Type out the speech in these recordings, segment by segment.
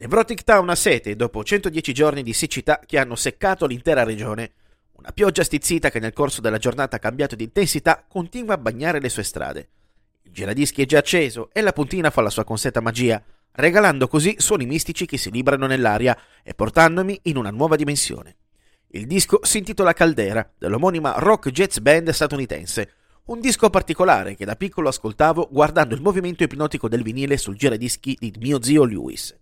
Nevrotic Town a sete dopo 110 giorni di siccità che hanno seccato l'intera regione. Una pioggia stizzita che nel corso della giornata ha cambiato di intensità continua a bagnare le sue strade. Il giradischi è già acceso e la puntina fa la sua consetta magia, regalando così suoni mistici che si librano nell'aria e portandomi in una nuova dimensione. Il disco si intitola Caldera, dell'omonima rock jazz band statunitense, un disco particolare che da piccolo ascoltavo guardando il movimento ipnotico del vinile sul giradischi di mio zio Lewis.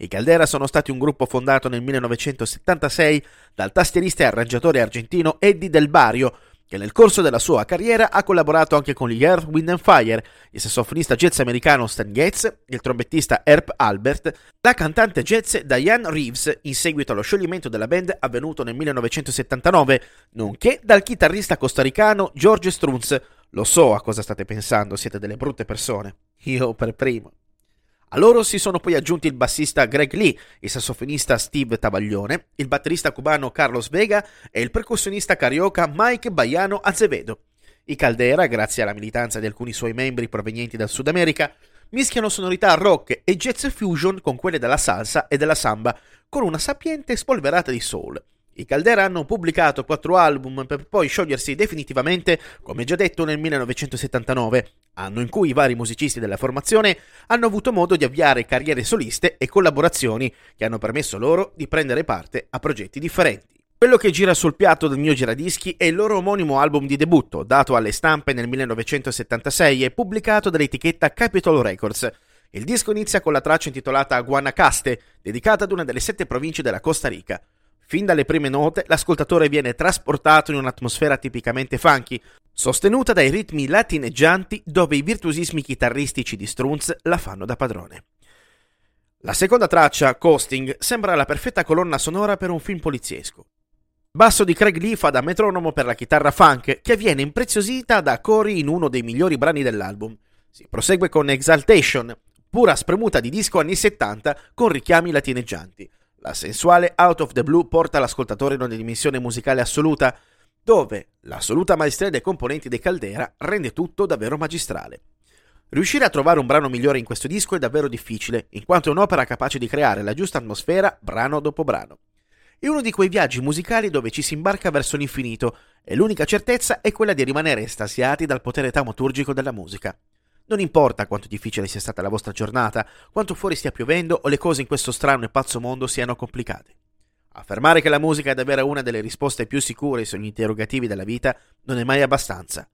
I Caldera sono stati un gruppo fondato nel 1976 dal tastierista e arrangiatore argentino Eddie Del Barrio, che nel corso della sua carriera ha collaborato anche con gli Earth, Wind and Fire, il sassofonista jazz americano Stan Getz, il trombettista Herb Albert, la cantante jazz Diane Reeves in seguito allo scioglimento della band avvenuto nel 1979, nonché dal chitarrista costaricano George Strunz. Lo so a cosa state pensando, siete delle brutte persone. Io per primo. A loro si sono poi aggiunti il bassista Greg Lee, il sassofonista Steve Tabaglione, il batterista cubano Carlos Vega e il percussionista carioca Mike Baiano Azevedo. I Caldera, grazie alla militanza di alcuni suoi membri provenienti dal Sud America, mischiano sonorità rock e jazz fusion con quelle della salsa e della samba, con una sapiente spolverata di soul. I Caldera hanno pubblicato quattro album per poi sciogliersi definitivamente, come già detto nel 1979, anno in cui i vari musicisti della formazione hanno avuto modo di avviare carriere soliste e collaborazioni che hanno permesso loro di prendere parte a progetti differenti. Quello che gira sul piatto del mio giradischi è il loro omonimo album di debutto, dato alle stampe nel 1976 e pubblicato dall'etichetta Capitol Records. Il disco inizia con la traccia intitolata Guanacaste, dedicata ad una delle sette province della Costa Rica. Fin dalle prime note, l'ascoltatore viene trasportato in un'atmosfera tipicamente funky, sostenuta dai ritmi latineggianti dove i virtuosismi chitarristici di Strunz la fanno da padrone. La seconda traccia, Coasting, sembra la perfetta colonna sonora per un film poliziesco. Basso di Craig Lee fa da metronomo per la chitarra funk, che viene impreziosita da cori in uno dei migliori brani dell'album. Si prosegue con Exaltation, pura spremuta di disco anni 70 con richiami latineggianti. La sensuale Out of the Blue porta l'ascoltatore in una dimensione musicale assoluta, dove l'assoluta maestria dei componenti dei Caldera rende tutto davvero magistrale. Riuscire a trovare un brano migliore in questo disco è davvero difficile, in quanto è un'opera capace di creare la giusta atmosfera brano dopo brano. È uno di quei viaggi musicali dove ci si imbarca verso l'infinito e l'unica certezza è quella di rimanere estasiati dal potere taumaturgico della musica. Non importa quanto difficile sia stata la vostra giornata, quanto fuori stia piovendo o le cose in questo strano e pazzo mondo siano complicate. Affermare che la musica è davvero una delle risposte più sicure sugli interrogativi della vita non è mai abbastanza.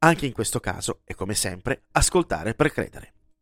Anche in questo caso è come sempre ascoltare per credere.